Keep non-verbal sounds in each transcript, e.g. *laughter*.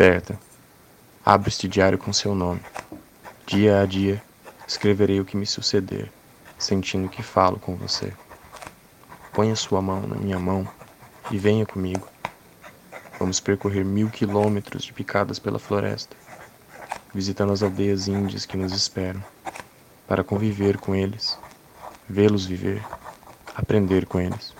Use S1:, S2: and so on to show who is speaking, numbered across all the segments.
S1: Berta, abra este diário com seu nome. Dia a dia, escreverei o que me suceder, sentindo que falo com você. Ponha sua mão na minha mão e venha comigo. Vamos percorrer mil quilômetros de picadas pela floresta, visitando as aldeias índias que nos esperam, para conviver com eles, vê-los viver, aprender com eles.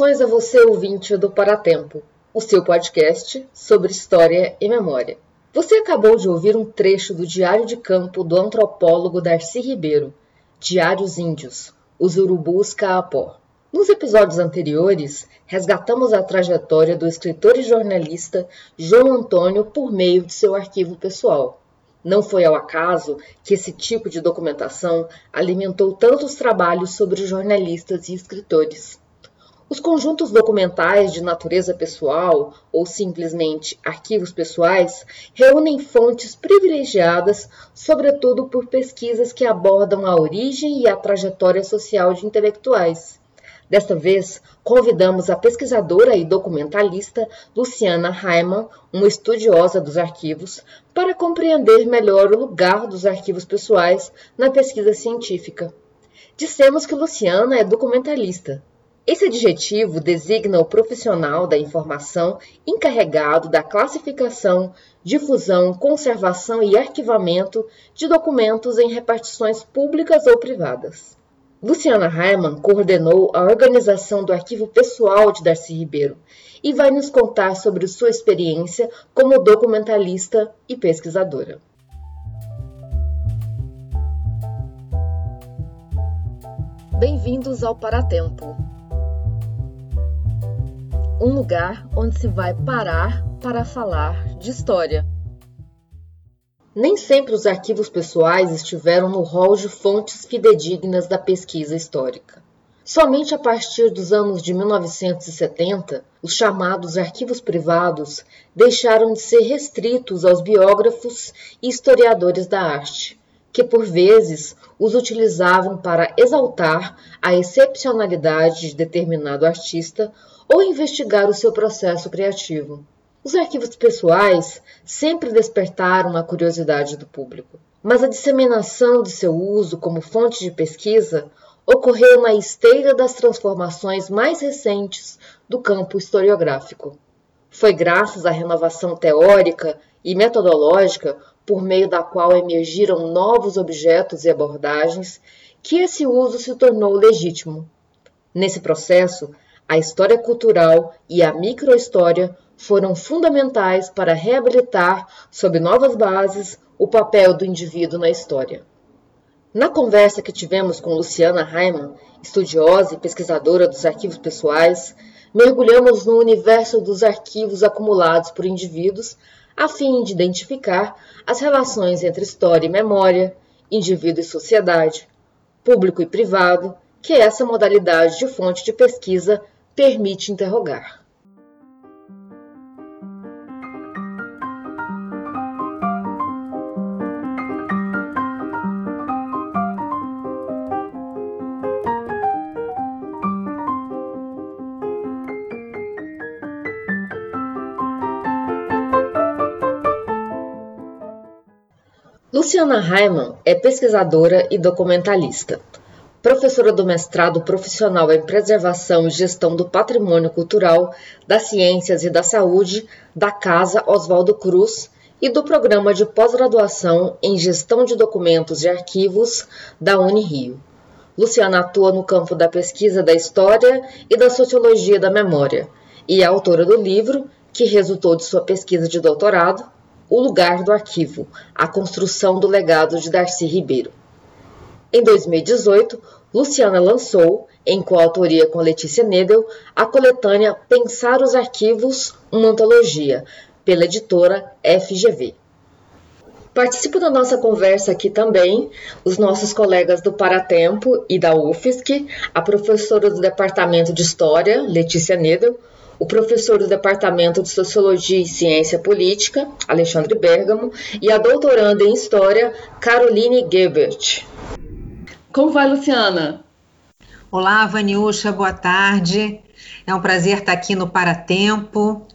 S2: Saudações a você, ouvinte do Paratempo, o seu podcast sobre história e memória. Você acabou de ouvir um trecho do Diário de Campo do antropólogo Darcy Ribeiro, Diários Índios, Os Urubus Caapó. Nos episódios anteriores, resgatamos a trajetória do escritor e jornalista João Antônio por meio de seu arquivo pessoal. Não foi ao acaso que esse tipo de documentação alimentou tantos trabalhos sobre jornalistas e escritores. Os conjuntos documentais de natureza pessoal ou simplesmente arquivos pessoais reúnem fontes privilegiadas, sobretudo por pesquisas que abordam a origem e a trajetória social de intelectuais. Desta vez, convidamos a pesquisadora e documentalista Luciana Raiman, uma estudiosa dos arquivos, para compreender melhor o lugar dos arquivos pessoais na pesquisa científica. Dissemos que Luciana é documentalista, esse adjetivo designa o profissional da informação encarregado da classificação, difusão, conservação e arquivamento de documentos em repartições públicas ou privadas. Luciana Raiman coordenou a organização do arquivo pessoal de Darcy Ribeiro e vai nos contar sobre sua experiência como documentalista e pesquisadora. Bem-vindos ao Paratempo um lugar onde se vai parar para falar de história. Nem sempre os arquivos pessoais estiveram no rol de fontes fidedignas da pesquisa histórica. Somente a partir dos anos de 1970, os chamados arquivos privados deixaram de ser restritos aos biógrafos e historiadores da arte, que por vezes os utilizavam para exaltar a excepcionalidade de determinado artista ou investigar o seu processo criativo. Os arquivos pessoais sempre despertaram a curiosidade do público, mas a disseminação de seu uso como fonte de pesquisa ocorreu na esteira das transformações mais recentes do campo historiográfico. Foi graças à renovação teórica e metodológica por meio da qual emergiram novos objetos e abordagens que esse uso se tornou legítimo. Nesse processo, a história cultural e a microhistória foram fundamentais para reabilitar, sob novas bases, o papel do indivíduo na história. Na conversa que tivemos com Luciana Raiman, estudiosa e pesquisadora dos arquivos pessoais, mergulhamos no universo dos arquivos acumulados por indivíduos a fim de identificar as relações entre história e memória, indivíduo e sociedade, público e privado, que essa modalidade de fonte de pesquisa permite interrogar. Luciana Raiman é pesquisadora e documentalista professora do mestrado profissional em Preservação e Gestão do Patrimônio Cultural, das Ciências e da Saúde da Casa Oswaldo Cruz e do Programa de Pós-Graduação em Gestão de Documentos e Arquivos da Unirio. Luciana atua no campo da pesquisa da história e da sociologia da memória e é autora do livro, que resultou de sua pesquisa de doutorado, O Lugar do Arquivo, a construção do legado de Darcy Ribeiro. Em 2018, Luciana lançou, em coautoria com Letícia Nebel, a coletânea Pensar os Arquivos, uma antologia, pela editora FGV. Participam da nossa conversa aqui também os nossos colegas do Paratempo e da UFSC, a professora do Departamento de História, Letícia Nedel, o professor do Departamento de Sociologia e Ciência Política, Alexandre Bergamo, e a doutoranda em História, Caroline Gebert. Como vai, Luciana?
S3: Olá, Vaniúcha, boa tarde. É um prazer estar aqui no Paratempo.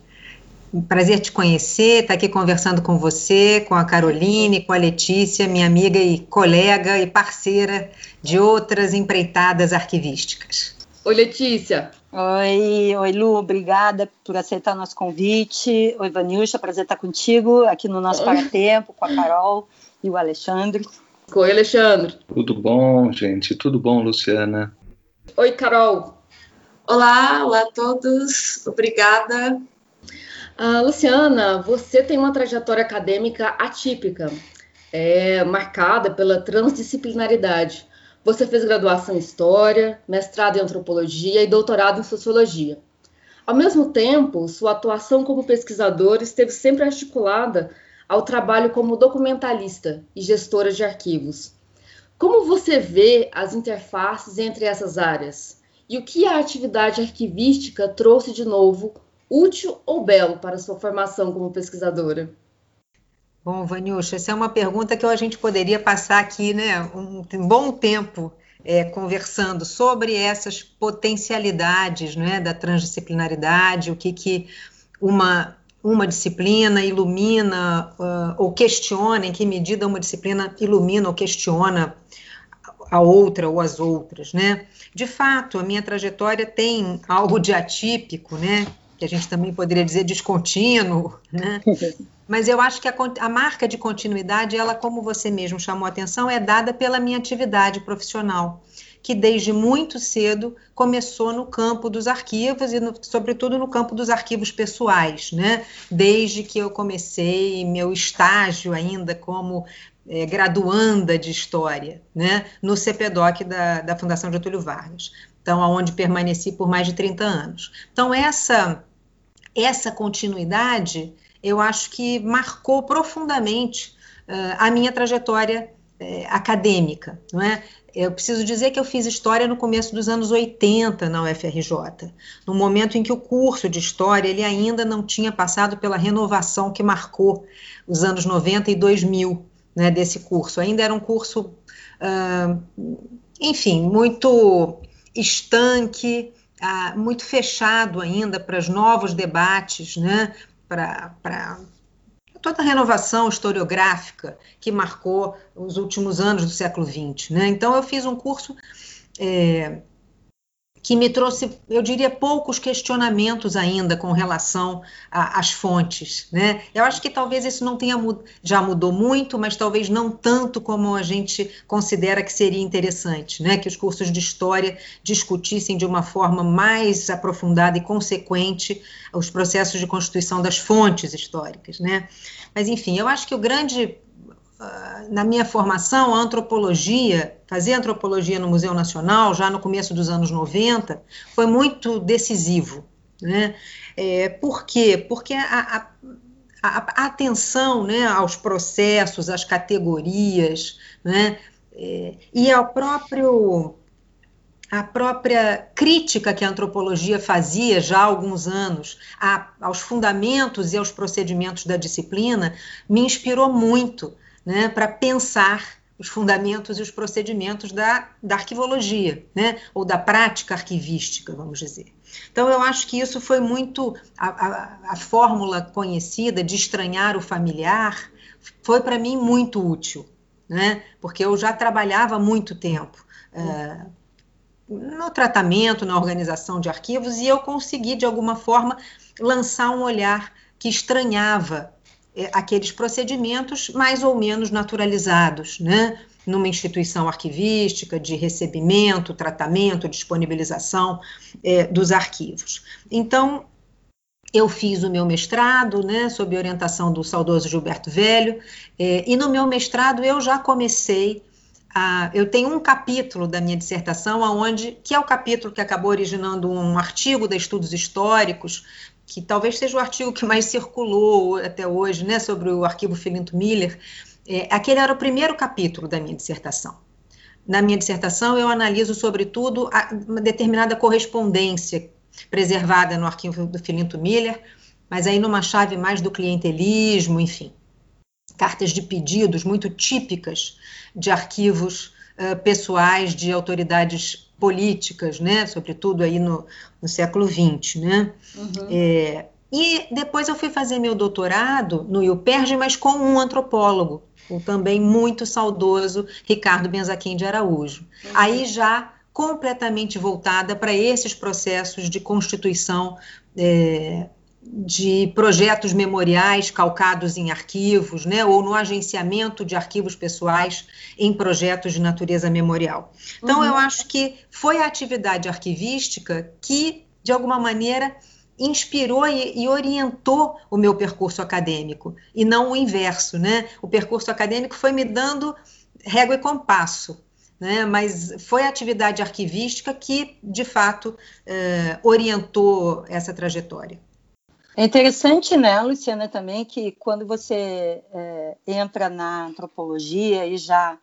S3: Um prazer te conhecer, estar aqui conversando com você, com a Caroline, com a Letícia, minha amiga e colega e parceira de outras empreitadas arquivísticas.
S2: Oi, Letícia.
S4: Oi, oi Lu, obrigada por aceitar nosso convite. Oi, Vanilcha, prazer estar contigo aqui no nosso Paratempo, com a Carol e o Alexandre.
S2: Oi, Alexandre.
S5: Tudo bom, gente? Tudo bom, Luciana?
S2: Oi, Carol.
S6: Olá, olá a todos. Obrigada
S2: ah, Luciana, você tem uma trajetória acadêmica atípica, é, marcada pela transdisciplinaridade. Você fez graduação em História, mestrado em Antropologia e doutorado em Sociologia. Ao mesmo tempo, sua atuação como pesquisadora esteve sempre articulada ao trabalho como documentalista e gestora de arquivos. Como você vê as interfaces entre essas áreas? E o que a atividade arquivística trouxe de novo útil ou belo para sua formação como pesquisadora?
S3: Bom, Vaniusha, essa é uma pergunta que a gente poderia passar aqui né, um bom tempo é, conversando sobre essas potencialidades né, da transdisciplinaridade, o que, que uma, uma disciplina ilumina uh, ou questiona, em que medida uma disciplina ilumina ou questiona a outra ou as outras, né? De fato, a minha trajetória tem algo de atípico, né? que a gente também poderia dizer descontínuo, né? *laughs* Mas eu acho que a, a, marca de continuidade, ela, como você mesmo chamou a atenção, é dada pela minha atividade profissional, que desde muito cedo começou no campo dos arquivos e, no, sobretudo, no campo dos arquivos pessoais, né? Desde que eu comecei meu estágio ainda como é, graduanda de História, né? No CPDOC da, da Fundação Getúlio Vargas então aonde permaneci por mais de 30 anos. Então essa essa continuidade, eu acho que marcou profundamente uh, a minha trajetória uh, acadêmica, não é? Eu preciso dizer que eu fiz história no começo dos anos 80 na UFRJ, no momento em que o curso de história ele ainda não tinha passado pela renovação que marcou os anos 90 e 2000 né, desse curso. Ainda era um curso, uh, enfim, muito estanque, ah, muito fechado ainda para os novos debates, né, para toda a renovação historiográfica que marcou os últimos anos do século XX. Né? Então, eu fiz um curso é, que me trouxe, eu diria, poucos questionamentos ainda com relação às fontes. Né? Eu acho que talvez isso não tenha já mudou muito, mas talvez não tanto como a gente considera que seria interessante, né? que os cursos de história discutissem de uma forma mais aprofundada e consequente os processos de constituição das fontes históricas. Né? Mas, enfim, eu acho que o grande na minha formação, a antropologia, fazer antropologia no Museu Nacional, já no começo dos anos 90, foi muito decisivo. Né? É, por quê? Porque a, a, a, atenção né, aos processos, às categorias, né, é, e ao próprio a própria crítica que a antropologia fazia já há alguns anos a, aos fundamentos e aos procedimentos da disciplina me inspirou muito né, para pensar os fundamentos e os procedimentos da, da arquivologia, né, ou da prática arquivística, vamos dizer. Então, eu acho que isso foi muito. A, a, a fórmula conhecida de estranhar o familiar foi para mim muito útil, né, porque eu já trabalhava há muito tempo. É, no tratamento, na organização de arquivos, e eu consegui, de alguma forma, lançar um olhar que estranhava aqueles procedimentos mais ou menos naturalizados, né? numa instituição arquivística de recebimento, tratamento, disponibilização é, dos arquivos. Então, eu fiz o meu mestrado, né, sob orientação do saudoso Gilberto Velho, é, e no meu mestrado eu já comecei a, eu tenho um capítulo da minha dissertação aonde que é o capítulo que acabou originando um artigo da Estudos Históricos que talvez seja o artigo que mais circulou até hoje, né, sobre o arquivo Filinto Miller, É, aquele era o primeiro capítulo da minha dissertação. Na minha dissertação, eu analiso, sobretudo, a, uma determinada correspondência preservada no arquivo do Filinto Miller, mas aí numa chave mais do clientelismo, enfim. Cartas de pedidos muito típicas de arquivos uh, pessoais de autoridades políticas, né, sobretudo aí no, no século XX, né. Uhum. É, e depois eu fui fazer meu doutorado no IUPERJ, mas com um antropólogo, o também muito saudoso Ricardo Benzaquim de Araújo. Uhum. Aí já completamente voltada para esses processos de constituição é, de projetos memoriais calcados em arquivos, né, ou no agenciamento de arquivos pessoais em projetos de natureza memorial. Então, uhum. eu acho que foi a atividade arquivística que, de alguma maneira, inspirou e, e, orientou o meu percurso acadêmico, e não o inverso, né? O percurso acadêmico foi me dando régua e compasso, né? Mas foi a atividade arquivística que, de fato, eh, orientou essa trajetória.
S4: É interessante, né, Luciana, também que quando você é, entra na antropologia e já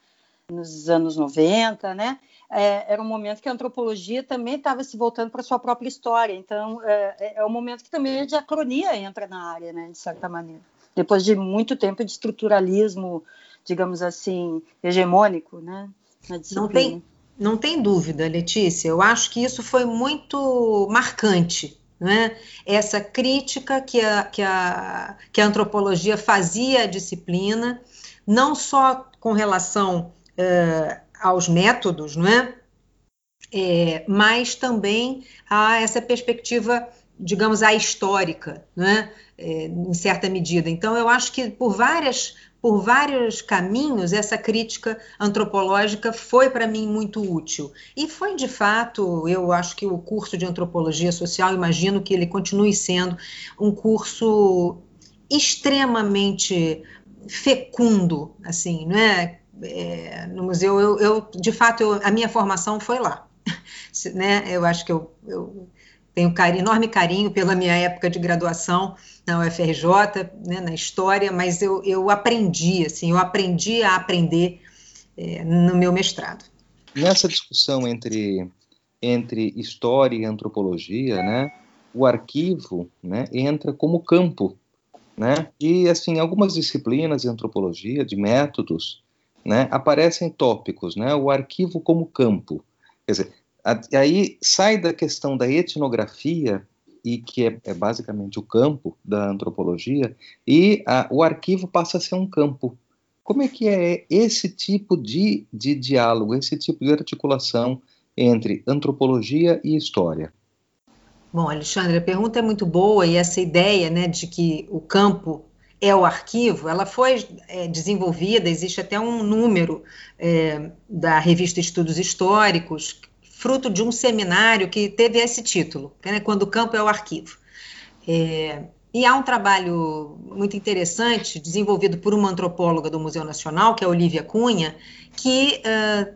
S4: nos anos 90, né, é, era um momento que a antropologia também estava se voltando para sua própria história. Então, é, é, é um momento que também a diacronia entra na área, né, de certa maneira. Depois de muito tempo de estruturalismo, digamos assim, hegemônico, né, na disciplina.
S3: Não tem, não tem dúvida, Letícia. Eu acho que isso foi muito marcante né? essa crítica que a, que, a, que a antropologia fazia à disciplina, não só com relação uh, aos métodos, não é? é? mas também a essa perspectiva, digamos, a histórica, né? É, em certa medida. Então, eu acho que por várias por vários caminhos, essa crítica antropológica foi para mim muito útil. E foi de fato, eu acho que o curso de antropologia social, imagino que ele continue sendo um curso extremamente fecundo, assim, não é? é no museu, eu, eu de fato, eu, a minha formação foi lá, *laughs* né? Eu acho que eu, eu tenho carinho, enorme carinho pela minha época de graduação na UFRJ, né, na história, mas eu, eu aprendi, assim, eu aprendi a aprender é, no meu mestrado.
S5: Nessa discussão entre, entre história e antropologia, né, o arquivo né, entra como campo, né, e assim, algumas disciplinas de antropologia, de métodos, né, aparecem tópicos, né, o arquivo como campo, quer dizer, aí sai da questão da etnografia e que é, é, basicamente o campo da antropologia e a, o arquivo passa a ser um campo. Como é que é esse tipo de, de diálogo, esse tipo de articulação entre antropologia e história?
S3: Bom, Alexandre, a pergunta é muito boa e essa ideia né, de que o campo é o arquivo, ela foi é, desenvolvida, existe até um número é, da revista Estudos Históricos, fruto de um seminário que teve esse título, né, quando o campo é o arquivo. É, e há um trabalho muito interessante, desenvolvido por uma antropóloga do Museu Nacional, que é Olivia Cunha, que, uh,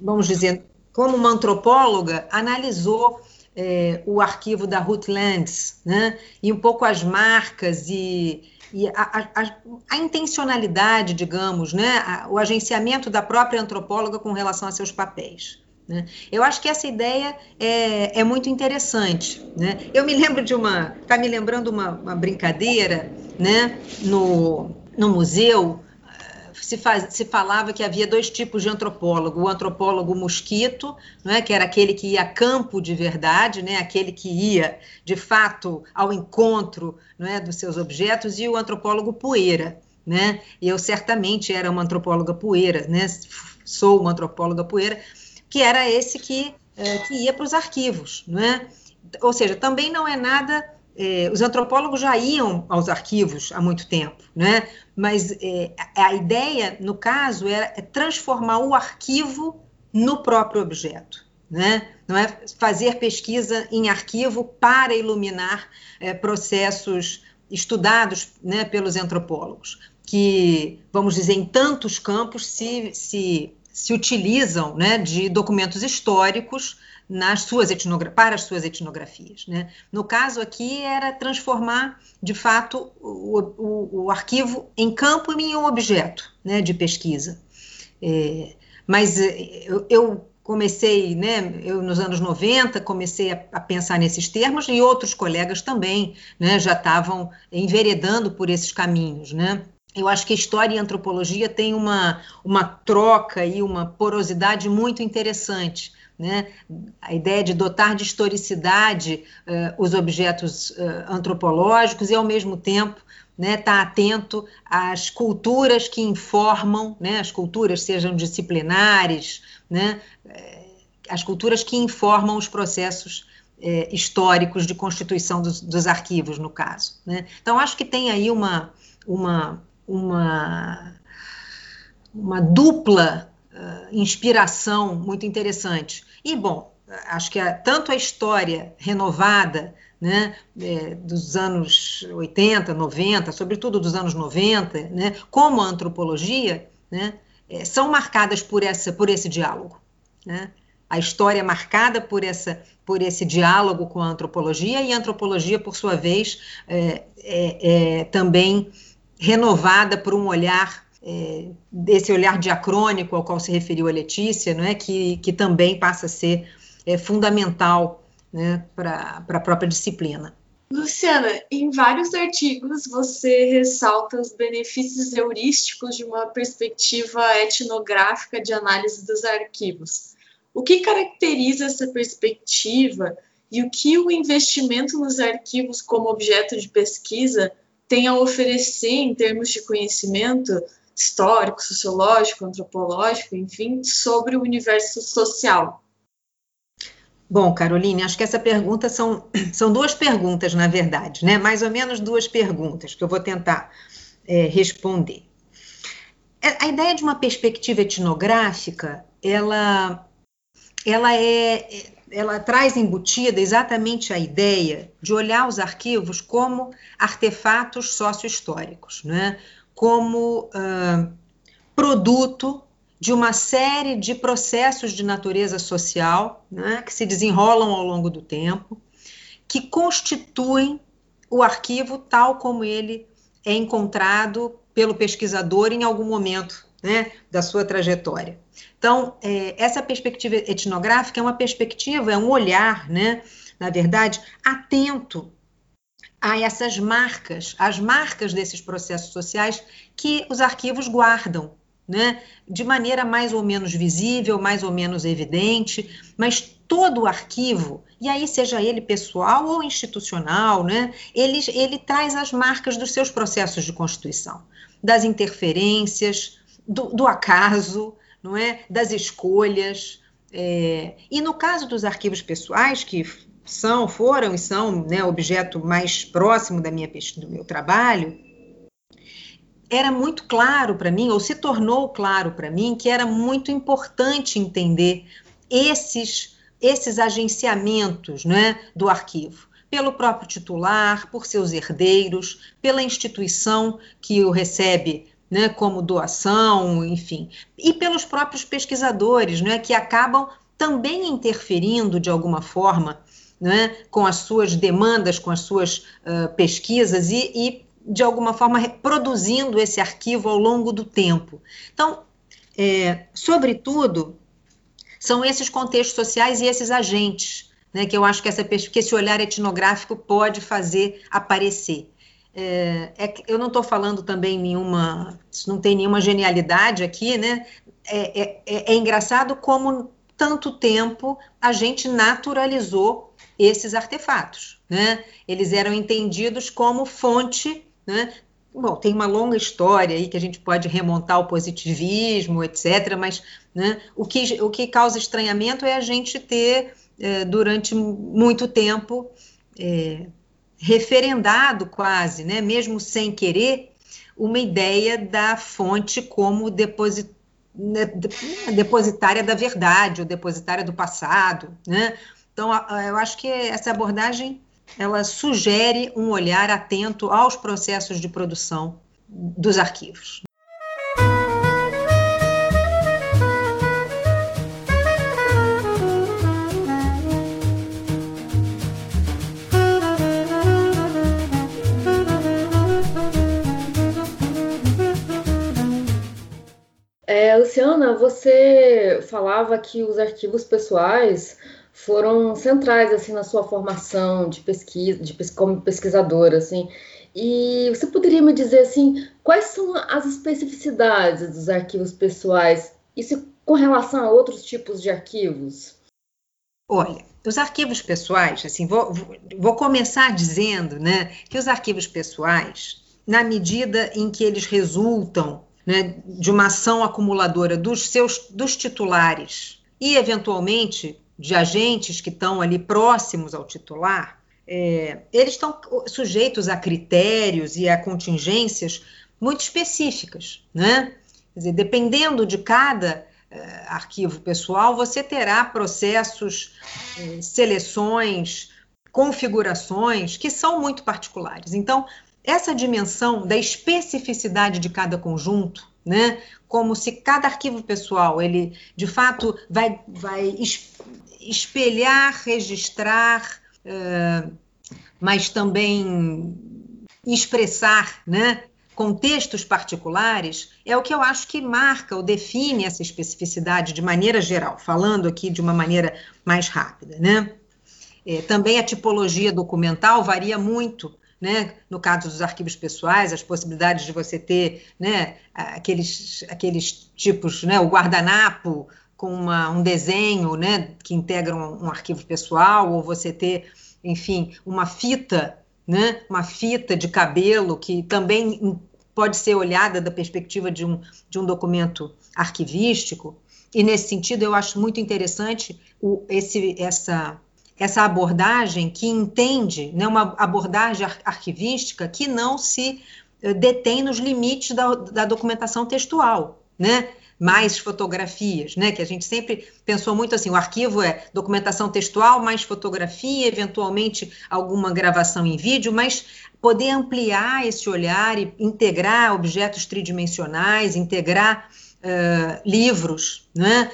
S3: vamos dizer, como uma antropóloga, analisou é, o arquivo da Ruth Lands, né, e um pouco as marcas e, e a, a, a, intencionalidade, digamos, né, a, o agenciamento da própria antropóloga com relação a seus papéis. Né? Eu acho que essa ideia é, é muito interessante. Né? Eu me lembro de uma, está me lembrando uma, uma brincadeira, né, no, no museu, se, faz, se, falava que havia dois tipos de antropólogo, o antropólogo mosquito, é, que era aquele que ia a campo de verdade, né, aquele que ia, de fato, ao encontro é, dos seus objetos, e o antropólogo poeira. Né? E eu certamente era uma antropóloga poeira, né? sou uma antropóloga poeira, que era esse que, é, que ia para os arquivos. é? Ou seja, também não é nada é, os antropólogos já iam aos arquivos há muito tempo, né? Mas é, a ideia, no caso, era transformar o arquivo no próprio objeto. Né? Não é fazer pesquisa em arquivo para iluminar é, processos estudados né, pelos antropólogos, que, vamos dizer, em tantos campos se, se, se utilizam né, de documentos históricos nas suas para as suas etnografias. Né? No caso aqui era transformar, de fato, o, o, o arquivo em campo e em um objeto né, de pesquisa. É, mas é, eu, eu, comecei, né, eu nos anos 90 comecei a, a, pensar nesses termos e outros colegas também né, já estavam enveredando por esses caminhos, né? eu acho que história e antropologia têm uma, uma troca e uma porosidade muito interessante. Né? A ideia de dotar de historicidade uh, os objetos uh, antropológicos e, ao mesmo tempo, né, tá atento às culturas que informam, né, as culturas sejam disciplinares, né, eh, as culturas que informam os processos eh, históricos de constituição dos, dos arquivos, no caso. Né? Então, acho que tem aí uma, uma uma, uma dupla uh, inspiração muito interessante. E, bom, acho que a, tanto a história renovada né, é, dos anos 80, 90, sobretudo dos anos 90, né, como a antropologia, né, é, são marcadas por, essa, por esse diálogo. Né? A história é marcada por, essa, por esse diálogo com a antropologia, e a antropologia, por sua vez, é, é, é também renovada por um olhar é, desse olhar diacrônico ao qual se referiu a Letícia, não é que, que também passa a ser é, fundamental né, para a própria disciplina.
S6: Luciana, em vários artigos você ressalta os benefícios heurísticos de uma perspectiva etnográfica de análise dos arquivos. O que caracteriza essa perspectiva e o que o investimento nos arquivos como objeto de pesquisa tem a oferecer em termos de conhecimento histórico, sociológico, antropológico, enfim, sobre o universo social?
S3: Bom, Caroline, acho que essa pergunta são, *clears throat* são duas perguntas, na verdade, né? Mais ou menos duas perguntas que eu vou tentar é, responder. É, a ideia de uma perspectiva etnográfica, ela, ela é, ela traz embutida exatamente a ideia de olhar os arquivos como artefatos sociohistóricos, né? Como uh, produto de uma série de processos de natureza social né? que se desenrolam ao longo do tempo, que constituem o arquivo tal como ele é encontrado pelo pesquisador em algum momento né, da sua trajetória. Então, é, essa perspectiva etnográfica é uma perspectiva, é um olhar, né, na verdade, atento a essas marcas, as marcas desses processos sociais que os arquivos guardam, né, de maneira mais ou menos visível, mais ou menos evidente, mas todo o arquivo, e aí seja ele pessoal ou institucional, né, ele, ele traz as marcas dos seus processos de constituição, das interferências, do, do acaso, não é? Das escolhas. É, e no caso dos arquivos pessoais, que são, foram e são né, objeto mais próximo da minha, do meu trabalho, era muito claro para mim, ou se tornou claro para mim, que era muito importante entender esses, esses agenciamentos né, do arquivo. Pelo próprio titular, por seus herdeiros, pela instituição que o recebe né, como doação, enfim, e pelos próprios pesquisadores, né, que acabam também interferindo de alguma forma né, com as suas demandas, com as suas uh, pesquisas e, e, de alguma forma, reproduzindo esse arquivo ao longo do tempo. Então, é, sobretudo, são esses contextos sociais e esses agentes né, que eu acho que, essa, que esse olhar etnográfico pode fazer aparecer. É, é, eu não estou falando também nenhuma, não tem nenhuma genialidade aqui, né? É, é, é, é, engraçado como tanto tempo a gente naturalizou esses artefatos, né? Eles eram entendidos como fonte, né? Bom, tem uma longa história aí que a gente pode remontar ao positivismo, etc. Mas né, o, que, o que causa estranhamento é a gente ter, é, durante muito tempo, é, referendado quase, né, mesmo sem querer, uma ideia da fonte como deposit, né, depositária da verdade, ou depositária do passado. Né? Então, eu acho que essa abordagem ela sugere um olhar atento aos processos de produção dos arquivos.
S2: É, Luciana, você falava que os arquivos pessoais foram centrais assim na sua formação de pesquisa, de como pesquisadora, assim. E você poderia me dizer assim, quais são as especificidades dos arquivos pessoais? Isso com relação a outros tipos de arquivos?
S3: Olha, os arquivos pessoais, assim, vou, vou começar dizendo, né, que os arquivos pessoais, na medida em que eles resultam né, de uma ação acumuladora dos seus dos titulares e eventualmente de agentes que estão ali próximos ao titular, é, eles estão sujeitos a critérios e a contingências muito específicas, né? Quer dizer, dependendo de cada é, arquivo pessoal, você terá processos, é, seleções, configurações que são muito particulares. Então, essa dimensão da especificidade de cada conjunto, né? Como se cada arquivo pessoal, ele de fato vai, vai espelhar, registrar, uh, mas também expressar, né? Contextos particulares é o que eu acho que marca ou define essa especificidade de maneira geral, falando aqui de uma maneira mais rápida, né? É, também a tipologia documental varia muito né? No caso dos arquivos pessoais, as possibilidades de você ter, né, aqueles, aqueles tipos, né, o guardanapo com uma, um desenho, né, que integra um, um arquivo pessoal, ou você ter, enfim, uma fita, né, uma fita de cabelo que também pode ser olhada da perspectiva de um, de um documento arquivístico. E nesse sentido, eu acho muito interessante o, esse, essa essa abordagem que entende, né, uma abordagem arquivística que não se eh, detém nos limites da, da documentação textual, né? Mais fotografias, né? Que a gente sempre pensou muito assim, o arquivo é documentação textual, mais fotografia, eventualmente alguma gravação em vídeo, mas poder ampliar esse olhar e integrar objetos tridimensionais, integrar uh, livros, né?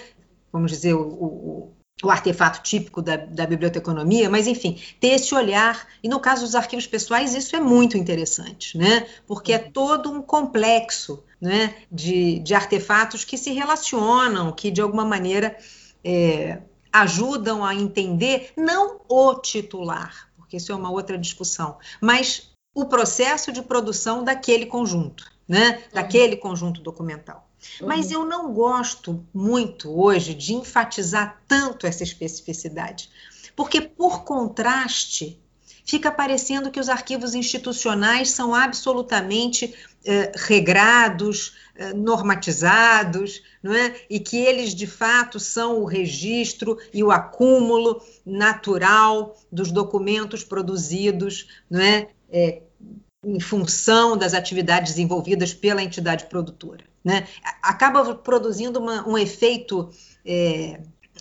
S3: Vamos dizer, o, o, o artefato típico da, da biblioteconomia, mas enfim, ter esse olhar, e no caso dos arquivos pessoais, isso é muito interessante, né? Porque é todo um complexo né, de, de artefatos que se relacionam, que de alguma maneira é, ajudam a entender não o titular, porque isso é uma outra discussão, mas o processo de produção daquele conjunto, né? Daquele conjunto documental. Mas uhum. eu não gosto muito hoje de enfatizar tanto essa especificidade, porque, por contraste, fica parecendo que os arquivos institucionais são absolutamente eh, regrados, eh, normatizados, não é? e que eles, de fato, são o registro e o acúmulo natural dos documentos produzidos, não é? é em função das atividades desenvolvidas pela entidade produtora né? acaba produzindo uma, um efeito. É,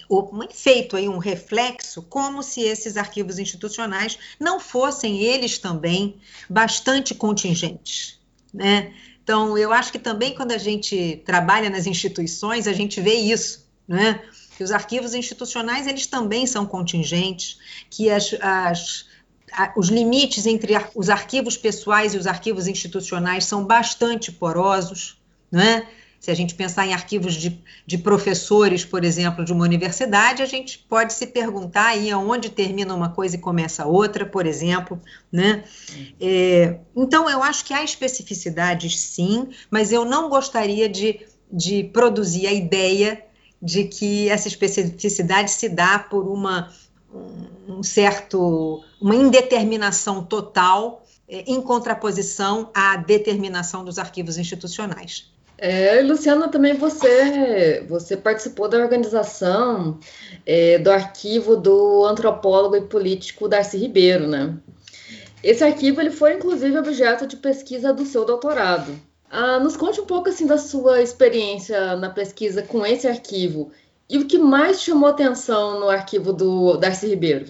S3: um efeito aí, um reflexo, como se esses arquivos institucionais não fossem eles também bastante contingentes, né? Então, eu acho que também quando a gente trabalha nas instituições, a gente vê isso, né? Que os arquivos institucionais, eles também são contingentes, que as, as os limites entre os arquivos pessoais e os arquivos institucionais são bastante porosos, né? Se a gente pensar em arquivos de, de, professores, por exemplo, de uma universidade, a gente pode se perguntar aí aonde termina uma coisa e começa outra, por exemplo, né? É, então, eu acho que há especificidades, sim, mas eu não gostaria de, de produzir a ideia de que essa especificidade se dá por uma um certo uma indeterminação total é, em contraposição à determinação dos arquivos institucionais.
S2: É, Luciana, também você, você participou da organização é, do arquivo do antropólogo e político Darcy Ribeiro, né? Esse arquivo ele foi inclusive objeto de pesquisa do seu doutorado. Ah, nos conte um pouco assim da sua experiência na pesquisa com esse arquivo e o que mais chamou atenção no arquivo do Darcy Ribeiro.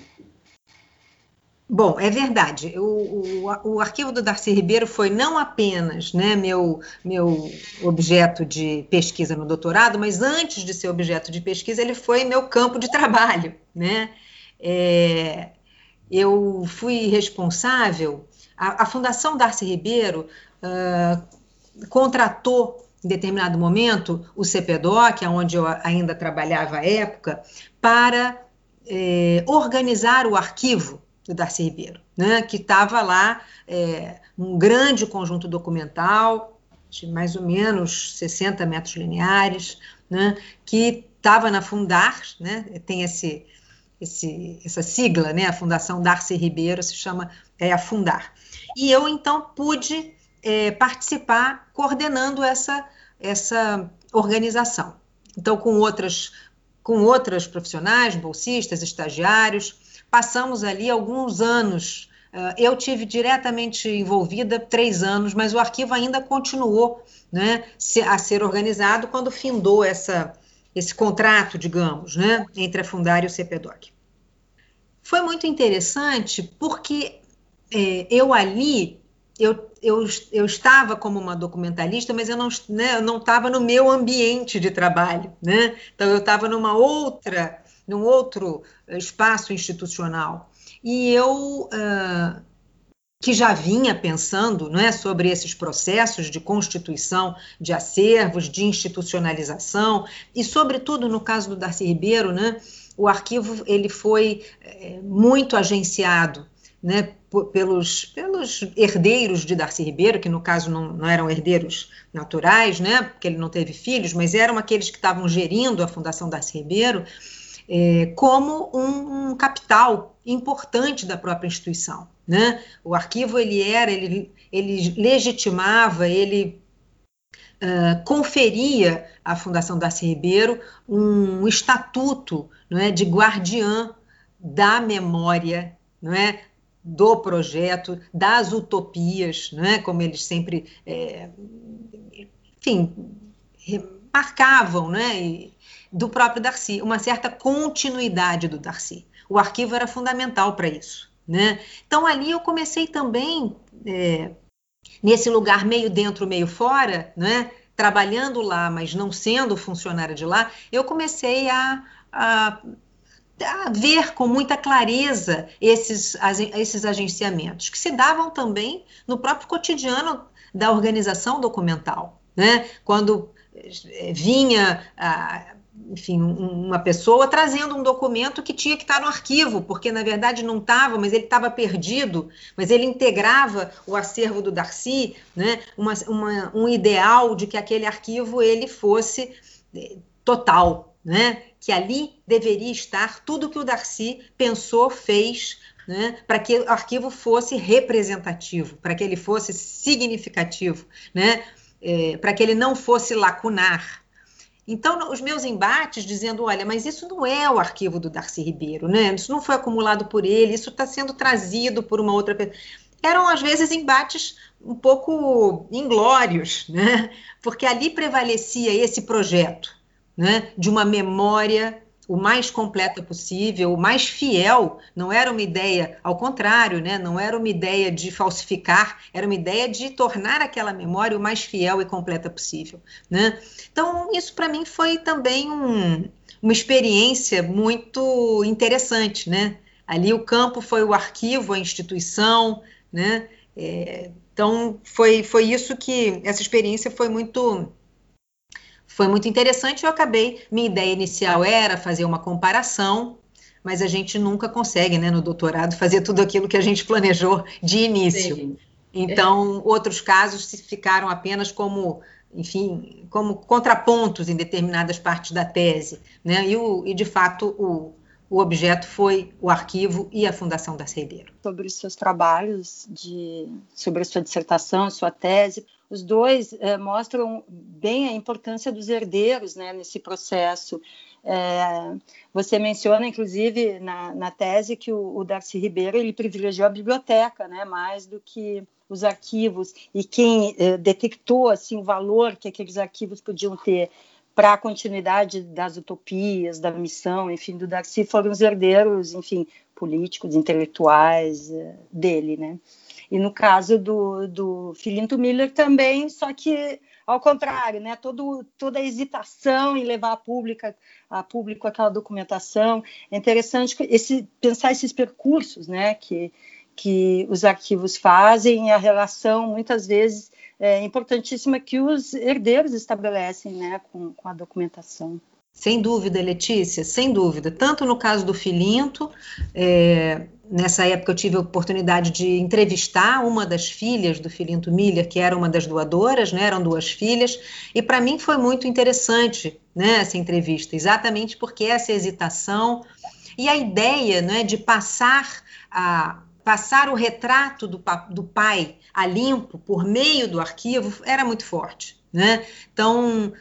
S3: Bom, é verdade. O, o, o, arquivo do Darcy Ribeiro foi não apenas né, meu, meu objeto de pesquisa no doutorado, mas antes de ser objeto de pesquisa, ele foi meu campo de trabalho. Né? É, eu fui responsável, a, a Fundação Darcy Ribeiro uh, contratou em determinado momento, o CPDOC, onde eu ainda trabalhava à época, para é, organizar o arquivo do Darcy Ribeiro, né, que estava lá é, um grande conjunto documental, de mais ou menos 60 metros lineares, né, que estava na Fundar, né, tem esse, esse, essa sigla, né, a Fundação Darcy Ribeiro se chama é, a Fundar. E eu, então, pude é, participar coordenando essa, essa organização. Então, com outras, com outras profissionais, bolsistas, estagiários, passamos ali alguns anos. Uh, eu tive diretamente envolvida três anos, mas o arquivo ainda continuou né, a ser organizado quando findou essa, esse contrato, digamos, né, entre a Fundária e o CPDOC. Foi muito interessante porque é, eu ali, eu, eu, eu estava como uma documentalista, mas eu não né, não estava no meu ambiente de trabalho, né? Então eu estava numa outra, num outro espaço institucional. E eu uh, que já vinha pensando não é, sobre esses processos de constituição de acervos, de institucionalização, e, sobretudo, no caso do Darcy Ribeiro, né, o arquivo ele foi é, muito agenciado né, pelos, pelos herdeiros de Darcy Ribeiro, que no caso não, não eram herdeiros naturais, né, porque ele não teve filhos, mas eram aqueles que estavam gerindo a Fundação Darcy Ribeiro, é, como um, um, capital importante da própria instituição. Né? O arquivo ele era, ele, ele legitimava, ele uh, conferia à Fundação Darcy Ribeiro um, estatuto não é, de guardiã da memória não é, do projeto, das utopias, é? como eles sempre, é, enfim, marcavam, né? Do próprio Darcy, uma certa continuidade do Darcy. O arquivo era fundamental para isso, né? Então ali eu comecei também é, nesse lugar meio dentro, meio fora, né? Trabalhando lá, mas não sendo funcionária de lá, eu comecei a, a a ver com muita clareza esses, esses agenciamentos, que se davam também no próprio cotidiano da organização documental. Né? Quando eh, vinha, enfim, uma pessoa trazendo um documento que tinha que estar no arquivo, porque na verdade não estava, mas ele estava perdido, mas ele integrava o acervo do Darcy, né? uma, uma, um ideal de que aquele arquivo ele fosse eh, total, né? que ali deveria estar tudo que o Darcy pensou, fez, né? para que o arquivo fosse representativo, para que ele fosse significativo, né? É, para que ele não fosse lacunar. Então, os meus embates dizendo, olha, mas isso não é o arquivo do Darcy Ribeiro, né? Isso não foi acumulado por ele, isso está sendo trazido por uma outra pessoa. Eram, às vezes, embates um pouco inglórios, né? Porque ali prevalecia esse projeto, né, de uma memória o mais completa possível, o mais fiel. Não era uma ideia, ao contrário, né, não era uma ideia de falsificar, era uma ideia de tornar aquela memória o mais fiel e completa possível. Né? Então, isso para mim foi também um, uma experiência muito interessante. Né? Ali o campo foi o arquivo, a instituição, né? É, então foi, foi isso que essa experiência foi muito foi muito interessante. Eu acabei, minha ideia inicial era fazer uma comparação, mas a gente nunca consegue, né, no doutorado, fazer tudo aquilo que a gente planejou de início. Sim. Então, outros casos ficaram apenas como, enfim, como contrapontos em determinadas partes da tese, né? E, o, e de fato, o, o objeto foi o arquivo e a Fundação da Ribeiro.
S4: Sobre os seus trabalhos, de, sobre a sua dissertação, sua tese, os dois é, mostram bem a importância dos herdeiros né, nesse processo. É, você menciona, inclusive, na, na tese que o, o, Darcy Ribeiro ele privilegiou a biblioteca, né, mais do que os arquivos e quem é, detectou assim o valor que aqueles arquivos podiam ter para a continuidade das utopias, da missão, enfim, do Darcy foram os herdeiros, enfim, políticos, intelectuais dele, né? E no caso do, do Filinto Miller também, só que ao contrário, né? Todo, toda a hesitação em levar a, pública, a público aquela documentação. É interessante esse, pensar esses percursos, né? Que, que os arquivos fazem e a relação, muitas vezes, é, importantíssima que os herdeiros estabelecem né, com, com a documentação.
S3: Sem dúvida, Letícia, sem dúvida. Tanto no caso do Filinto, é, nessa época eu tive a oportunidade de entrevistar uma das filhas do Filinto Miller, que era uma das doadoras, né, eram duas filhas, e para mim foi muito interessante né, essa entrevista, exatamente porque essa hesitação e a ideia né, de passar a, passar o retrato do, do pai a limpo por meio do arquivo era muito forte. Né? Então,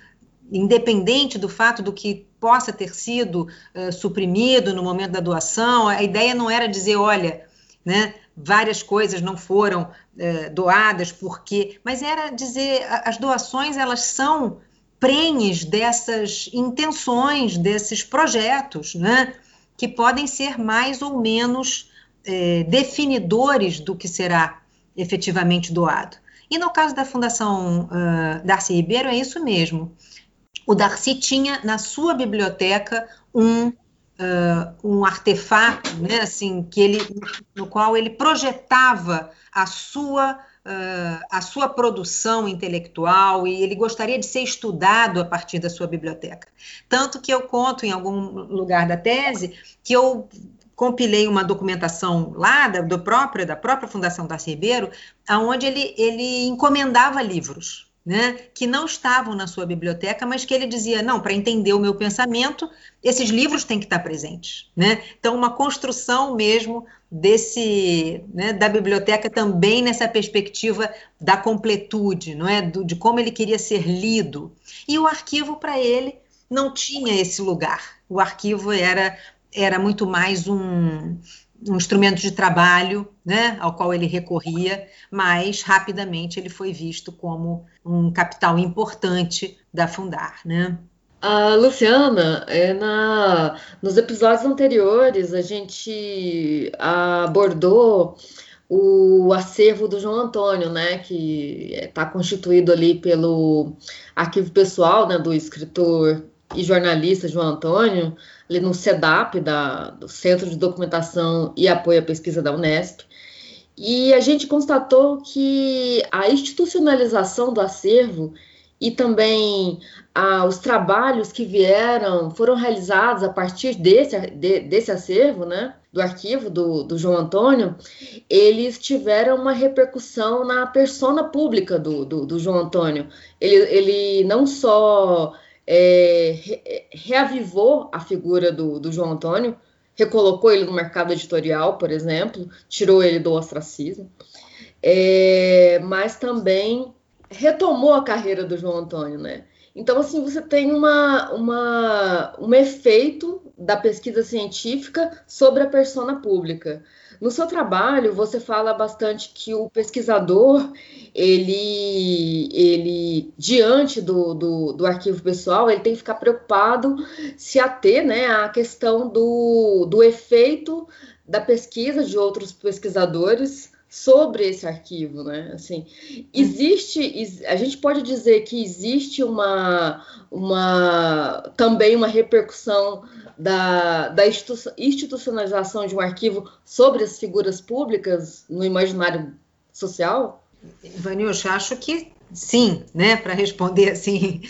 S3: independente do fato do que possa ter sido uh, suprimido no momento da doação, a ideia não era dizer, olha, né, várias coisas não foram uh, doadas porque, mas era dizer, as doações elas são prenhes dessas intenções, desses projetos, né, que podem ser mais ou menos uh, definidores do que será efetivamente doado. E no caso da Fundação Darcy Ribeiro é isso mesmo o Darcy tinha na sua biblioteca um, uh, um artefato, né, assim, que ele, no qual ele projetava a sua Uh, a sua produção intelectual e ele gostaria de ser estudado a partir da sua biblioteca. Tanto que eu conto em algum lugar da tese que eu compilei uma documentação lá da, do próprio, da própria Fundação Darcy Ribeiro, aonde ele, ele encomendava livros né, que não estavam na sua biblioteca, mas que ele dizia, não, para entender o meu pensamento, esses livros têm que estar presentes, né? Então, uma construção mesmo desse, né, da biblioteca também nessa perspectiva da completude, não é, Do, de como ele queria ser lido. E o arquivo para ele não tinha esse lugar. O arquivo era era muito mais um um instrumento de trabalho, né, ao qual ele recorria, mas rapidamente ele foi visto como um capital importante da Fundar, né?
S2: A Luciana, é na, nos episódios anteriores a gente abordou o acervo do João Antônio, né, que está constituído ali pelo arquivo pessoal né, do escritor e jornalista João Antônio, ali no CEDAP, da, do Centro de Documentação e Apoio à Pesquisa da Unesp, e a gente constatou que a institucionalização do acervo e também ah, os trabalhos que vieram, foram realizados a partir desse, de, desse acervo, né, do arquivo do, do João Antônio, eles tiveram uma repercussão na persona pública do, do, do João Antônio. Ele, ele não só é, re, reavivou a figura do, do João Antônio, recolocou ele no mercado editorial, por exemplo, tirou ele do ostracismo, é, mas também retomou a carreira do João Antônio, né? Então, assim, você tem uma, uma, um efeito da pesquisa científica sobre a persona pública. No seu trabalho, você fala bastante que o pesquisador, ele, ele diante do, do, do, arquivo pessoal, ele tem que ficar preocupado se ater né, à questão do, do efeito da pesquisa de outros pesquisadores sobre esse arquivo, né? Assim, existe, a gente pode dizer que existe uma, uma também uma repercussão da, da institucionalização de um arquivo sobre as figuras públicas no imaginário social?
S3: Vanilcha, acho que sim, né? Para responder assim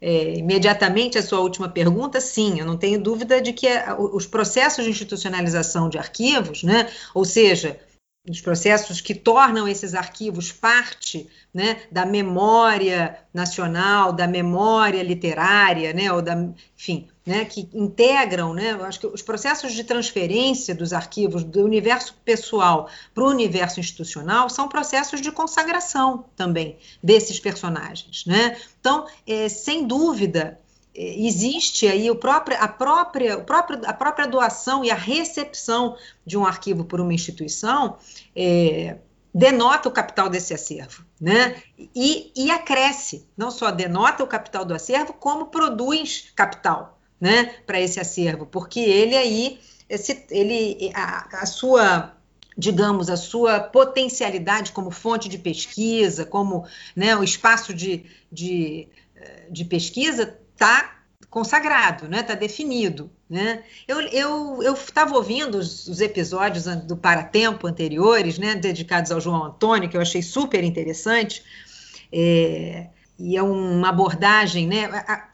S3: é, imediatamente a sua última pergunta, sim, eu não tenho dúvida de que os processos de institucionalização de arquivos, né? Ou seja, os processos que tornam esses arquivos parte né, da memória nacional, da memória literária, né, ou da, enfim, né, que integram, né, acho que os processos de transferência dos arquivos do universo pessoal para o universo institucional são processos de consagração também desses personagens, né? Então, é, sem dúvida, existe aí o próprio, a, própria, o próprio, a própria doação e a recepção de um arquivo por uma instituição é, denota o capital desse acervo, né? E, e acresce, não só denota o capital do acervo, como produz capital, né, para esse acervo, porque ele aí, esse, ele, a, a sua digamos, a sua potencialidade como fonte de pesquisa, como né, o espaço de, de, de pesquisa está consagrado, né? Está definido, Né? Eu estava ouvindo os, os, episódios do Paratempo anteriores, né, dedicados ao João Antônio, que eu achei super interessante. É, e é uma abordagem, né?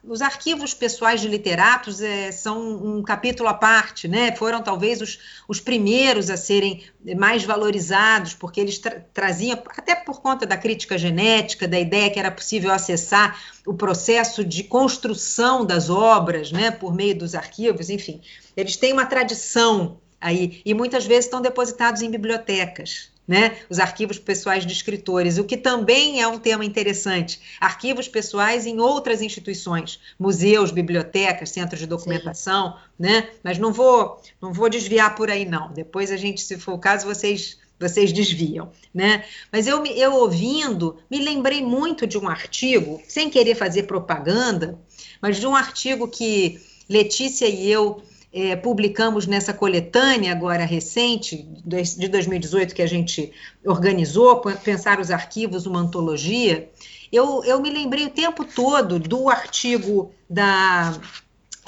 S3: Os arquivos pessoais de literatos é, são um capítulo à parte, né? Foram talvez os, os primeiros a serem mais valorizados, porque eles tra traziam, até por conta da crítica genética, da ideia que era possível acessar o processo de construção das obras, né? Por meio dos arquivos, enfim, eles têm uma tradição aí e muitas vezes estão depositados em bibliotecas, né, os arquivos pessoais de escritores, o que também é um tema interessante. Arquivos pessoais em outras instituições, museus, bibliotecas, centros de documentação, né? Mas não vou, não vou desviar por aí não. Depois a gente, se for o caso, vocês vocês desviam, né? Mas eu, eu ouvindo, me lembrei muito de um artigo, sem querer fazer propaganda, mas de um artigo que Letícia e eu é, publicamos nessa coletânea agora recente, de 2018, que a gente organizou, Pensar os Arquivos, uma antologia, eu, eu me lembrei o tempo todo do artigo da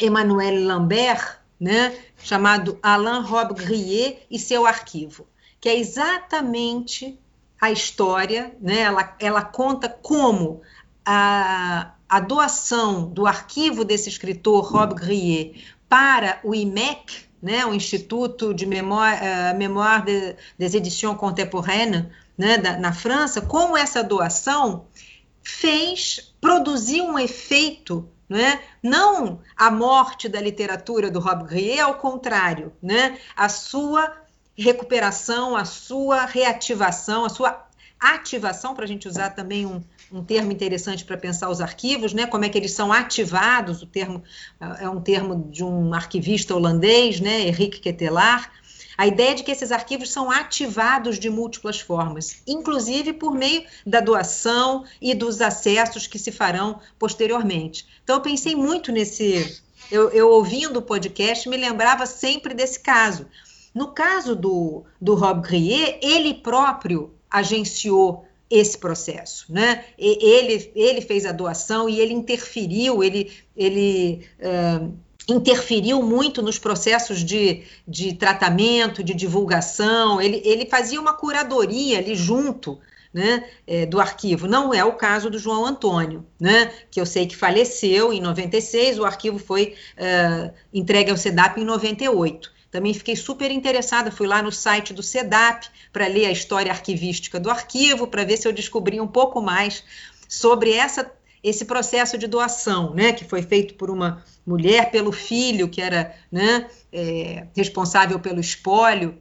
S3: Emmanuelle Lambert, né, chamado Alain Rob Grier e seu arquivo, que é exatamente a história, né, ela, ela conta como a, a doação do arquivo desse escritor, Rob Grier, para o IMEC, né, o Instituto de uh, Mémoire de, des Éditions Contemporaines, né, da, na França, com essa doação, fez, produziu um efeito, né, não a morte da literatura do Rob Grier, ao contrário, né, a sua recuperação, a sua reativação, a sua ativação, para a gente usar também um, um termo interessante para pensar os arquivos, né? Como é que eles são ativados? O termo é um termo de um arquivista holandês, né? Henrique Ketelaar. A ideia de que esses arquivos são ativados de múltiplas formas, inclusive por meio da doação e dos acessos que se farão posteriormente. Então, eu pensei muito nesse. Eu, eu ouvindo o podcast, me lembrava sempre desse caso. No caso do, do Rob Grier, ele próprio agenciou esse processo, né? Ele, ele fez a doação e ele interferiu, ele, ele uh, interferiu muito nos processos de, de tratamento, de divulgação, ele, ele fazia uma curadoria ali junto né, é, do arquivo. Não é o caso do João Antônio, né, que eu sei que faleceu em 96, o arquivo foi uh, entregue ao SEDAP em 98. Também fiquei super interessada, fui lá no site do SEDAP para ler a história arquivística do arquivo, para ver se eu descobria um pouco mais sobre essa, esse processo de doação, né, que foi feito por uma mulher, pelo filho, que era né, é, responsável pelo espólio.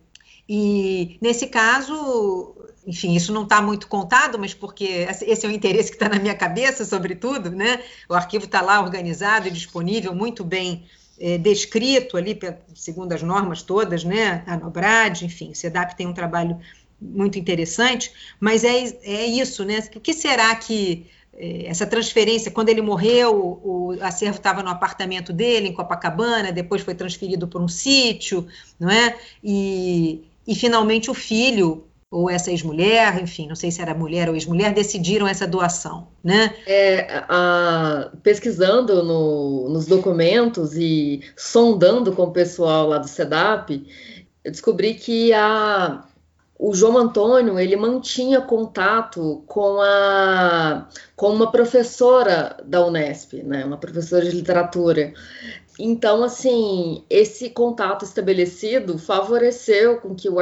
S3: E nesse caso, enfim, isso não está muito contado, mas porque esse é o interesse que está na minha cabeça, sobretudo, né? O arquivo está lá organizado e disponível, muito bem é, descrito ali, segundo as normas todas, né, a Nobrad, enfim, o SEDAP tem um trabalho muito interessante, mas é, é isso, né, o que será que é, essa transferência, quando ele morreu, o acervo estava no apartamento dele, em Copacabana, depois foi transferido para um sítio, não é? E, e finalmente o filho ou essa ex-mulher, enfim, não sei se era mulher ou ex-mulher, decidiram essa doação, né?
S2: É, a, pesquisando no, nos documentos e sondando com o pessoal lá do SEDAP, eu descobri que a, o João Antônio ele mantinha contato com a com uma professora da Unesp, né, uma professora de literatura. Então, assim, esse contato estabelecido favoreceu com que o,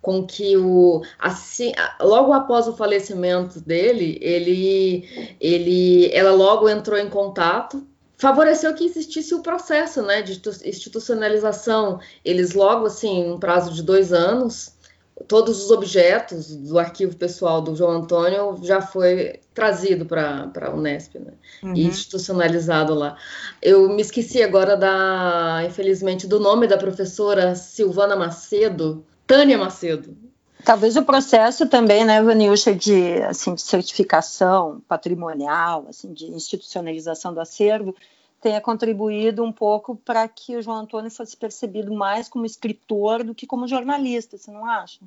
S2: com que o assim, logo após o falecimento dele, ele, ele, ela logo entrou em contato favoreceu que existisse o processo né, de institucionalização. Eles logo, assim, um prazo de dois anos, todos os objetos do arquivo pessoal do João Antônio já foi trazido para a Unesp né, uhum. e institucionalizado lá. Eu me esqueci agora da, infelizmente, do nome da professora Silvana Macedo, Tânia Macedo.
S4: Talvez o processo também, né, Vanilcha, de, assim, de certificação patrimonial, assim, de institucionalização do acervo, tenha contribuído um pouco para que o João Antônio fosse percebido mais como escritor do que como jornalista, você não acha?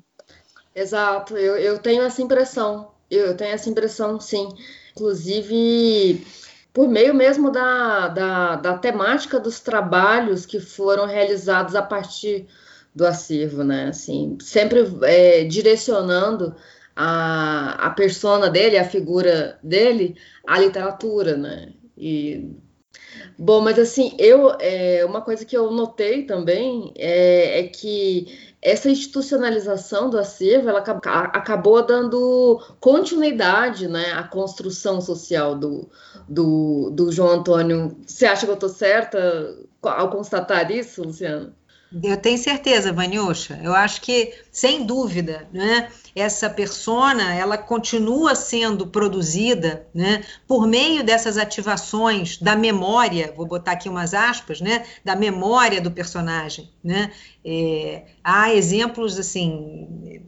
S2: Exato, eu, eu tenho essa impressão, eu tenho essa impressão, sim. Inclusive, por meio mesmo da, da, da temática dos trabalhos que foram realizados a partir do acervo, né? Assim, sempre é, direcionando a, a persona dele, a figura dele, à literatura, né? E bom, mas assim, eu é, uma coisa que eu notei também é, é que essa institucionalização do acervo ela acabou dando continuidade né, à construção social do, do, do João Antônio. Você acha que eu estou certa ao constatar isso, Luciana?
S3: Eu tenho certeza, Vaniosha. Eu acho que, sem dúvida, né, essa persona ela continua sendo produzida né, por meio dessas ativações da memória, vou botar aqui umas aspas, né, da memória do personagem. Né? É, há exemplos assim.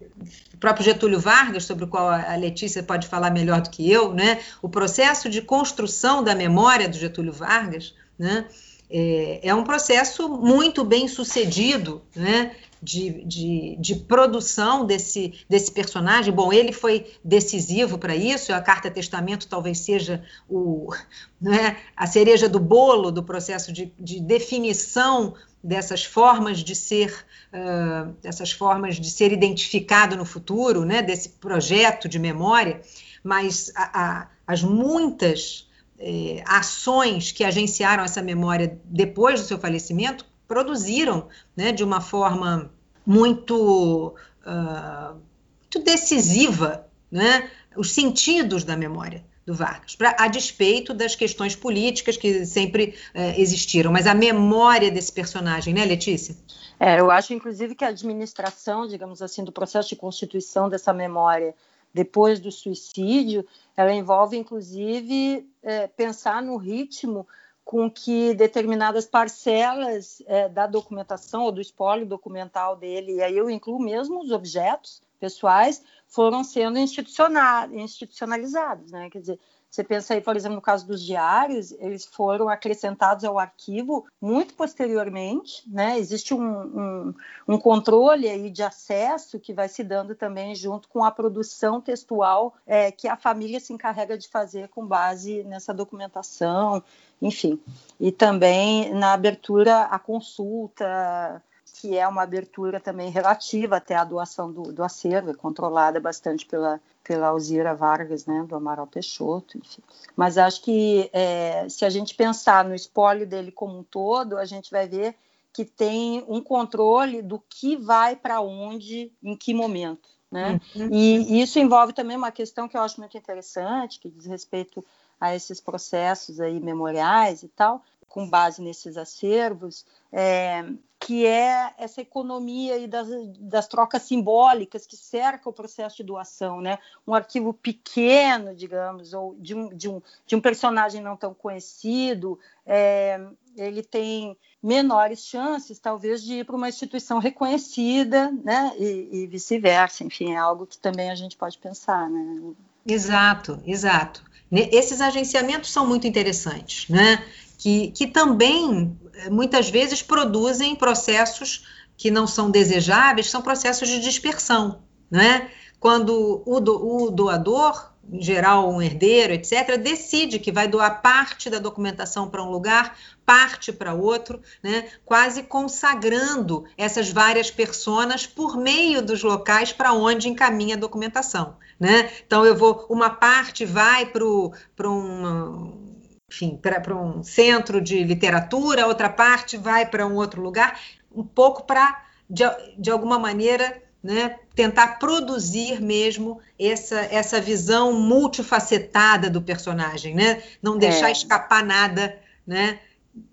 S3: O próprio Getúlio Vargas, sobre o qual a Letícia pode falar melhor do que eu, né? o processo de construção da memória do Getúlio Vargas, né? É, é um processo muito bem sucedido, né? De, de, de, produção desse, desse personagem. Bom, ele foi decisivo para isso, a Carta Testamento talvez seja o, *laughs* né, a cereja do bolo do processo de, de definição dessas formas de ser uh, dessas formas de ser identificado no futuro, né, desse projeto de memória, mas a, a, as muitas é, ações que agenciaram essa memória depois do seu falecimento produziram, né, de uma forma muito, uh, muito decisiva, né, os sentidos da memória do Vargas, pra, a despeito das questões políticas que sempre uh, existiram, mas a memória desse personagem, né, Letícia?
S4: É, eu acho, inclusive, que a administração, digamos assim, do processo de constituição dessa memória depois do suicídio, ela envolve, inclusive, é, pensar no ritmo com que determinadas parcelas é, da documentação ou do espólio documental dele, e aí eu incluo mesmo os objetos pessoais, foram sendo institucionalizados, né? Quer dizer, você pensa aí, por exemplo, no caso dos diários, eles foram acrescentados ao arquivo muito posteriormente, né? Existe um, um, um, controle aí de acesso que vai se dando também junto com a produção textual é, que a família se encarrega de fazer com base nessa documentação, enfim. E também na abertura à consulta, que é uma abertura também relativa até à doação do, do acervo, é controlada bastante pela, pela Alzira Vargas, né, do Amaral Peixoto, enfim. Mas acho que é, se a gente pensar no espólio dele como um todo, a gente vai ver que tem um controle do que vai para onde, em que momento. Né? Uhum. E isso envolve também uma questão que eu acho muito interessante, que diz respeito a esses processos aí memoriais e tal, com base nesses acervos, é, que é essa economia e das, das, trocas simbólicas que cerca o processo de doação, né? Um arquivo pequeno, digamos, ou de um, de um, de um personagem não tão conhecido, é, ele tem menores chances, talvez, de ir para uma instituição reconhecida, né? E, e vice-versa. Enfim, é algo que também a gente pode pensar, né?
S3: Exato, exato. Esses agenciamentos são muito interessantes, né? Que, que também eh, muitas vezes produzem processos que não são desejáveis, são processos de dispersão, né? Quando o, do, o doador, em geral um herdeiro, etc., decide que vai doar parte da documentação para um lugar, parte para outro, né? quase consagrando essas várias personas por meio dos locais para onde encaminha a documentação. Né? Então, eu vou, uma parte vai para um enfim, para um centro de literatura, outra parte vai para um outro lugar, um pouco para, de, de alguma maneira, né, tentar produzir mesmo essa, essa visão multifacetada do personagem, né? não deixar é. escapar nada. Né?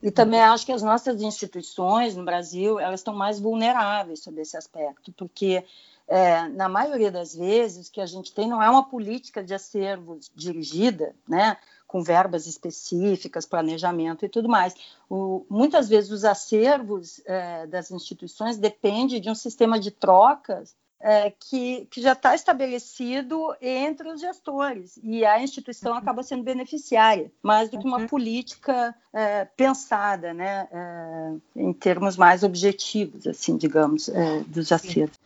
S4: E também acho que as nossas instituições no Brasil elas estão mais vulneráveis sobre esse aspecto, porque é, na maioria das vezes que a gente tem não é uma política de acervos dirigida, né? Com verbas específicas, planejamento e tudo mais. O, muitas vezes os acervos é, das instituições dependem de um sistema de trocas é, que, que, já está estabelecido entre os gestores e a instituição uhum. acaba sendo beneficiária, mais do que uma uhum. política é, pensada, né, é, em termos mais objetivos, assim, digamos, é, dos acervos.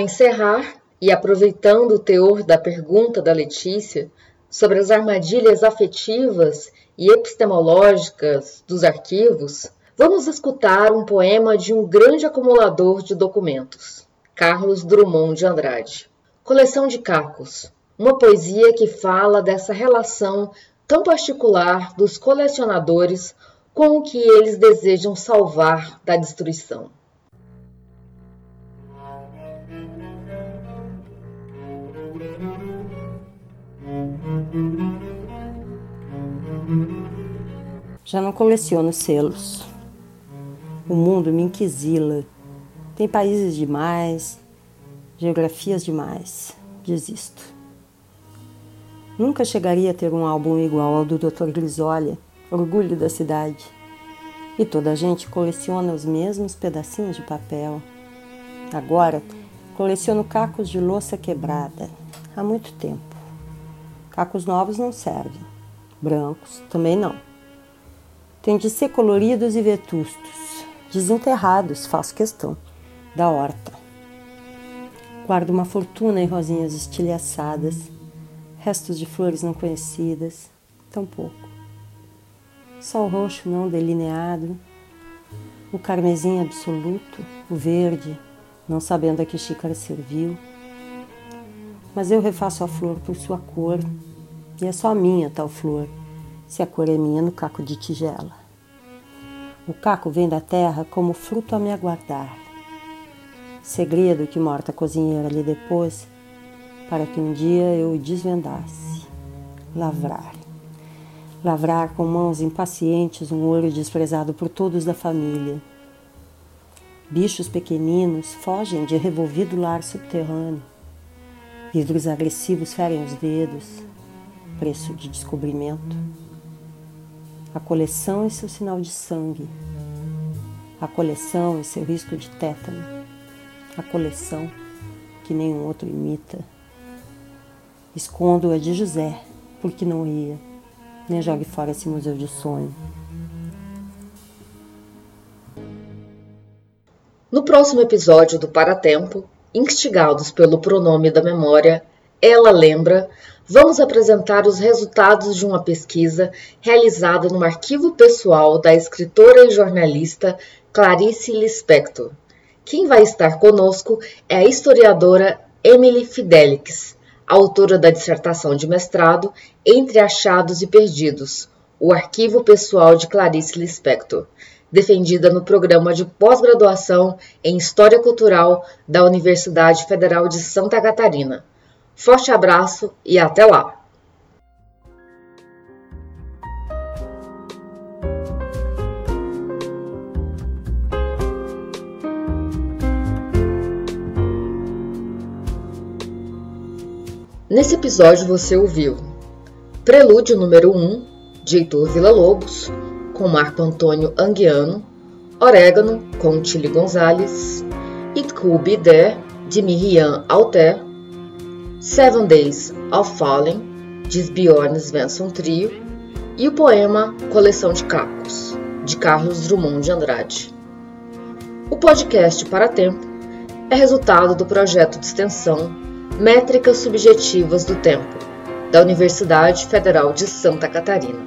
S2: Para encerrar, e aproveitando o teor da pergunta da Letícia sobre as armadilhas afetivas e epistemológicas dos arquivos, vamos escutar um poema de um grande acumulador de documentos, Carlos Drummond de Andrade. Coleção de Cacos, uma poesia que fala dessa relação tão particular dos colecionadores com o que eles desejam salvar da destruição.
S4: Já não coleciono selos. O mundo me inquisila. Tem países demais, geografias demais. Desisto. Nunca chegaria a ter um álbum igual ao do Dr. Grisolha, orgulho da cidade. E toda a gente coleciona os mesmos pedacinhos de papel. Agora, coleciono cacos de louça quebrada. Há muito tempo. Cacos novos não servem. Brancos também não. Tem de ser coloridos e vetustos. Desenterrados, faço questão. Da horta. Guardo uma fortuna em rosinhas estilhaçadas, restos de flores não conhecidas, tão pouco. Só o roxo não delineado, o carmesim absoluto, o verde, não sabendo a que xícara serviu. Mas eu refaço a flor por sua cor, e é só minha tal flor, se a cor é minha no caco de tigela. O caco vem da terra como fruto a me aguardar segredo que morta cozinheira lhe depôs, para que um dia eu o desvendasse. Lavrar. Lavrar com mãos impacientes um ouro desprezado por todos da família. Bichos pequeninos fogem de revolvido lar subterrâneo. Vidros agressivos ferem os dedos. Preço de descobrimento. A coleção e seu sinal de sangue. A coleção e seu risco de tétano a coleção que nenhum outro imita. Escondo a de José, porque não ia, nem jogue fora esse museu de sonho.
S2: No próximo episódio do Paratempo, instigados pelo pronome da memória, ela lembra, vamos apresentar os resultados de uma pesquisa realizada no arquivo pessoal da escritora e jornalista Clarice Lispector, quem vai estar conosco é a historiadora Emily Fidelix, autora da dissertação de mestrado Entre Achados e Perdidos, o arquivo pessoal de Clarice Lispector, defendida no programa de pós-graduação em História Cultural da Universidade Federal de Santa Catarina. Forte abraço e até lá! Nesse episódio você ouviu Prelúdio número 1, de Heitor Villa-Lobos, com Marco Antônio Anguiano, Orégano, com Tilly Gonzalez, It Could Be There, de Miriam Alter, Seven Days of Falling, de Bjorn Svensson Trio, e o poema Coleção de Cacos, de Carlos Drummond de Andrade. O podcast Para Tempo é resultado do projeto de extensão Métricas Subjetivas do Tempo, da Universidade Federal de Santa Catarina.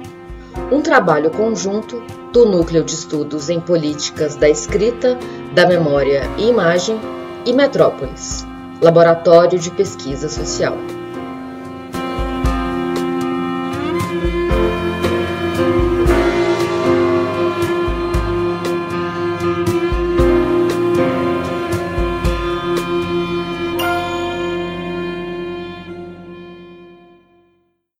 S2: Um trabalho conjunto do Núcleo de Estudos em Políticas da Escrita, da Memória e Imagem e Metrópolis, Laboratório de Pesquisa Social.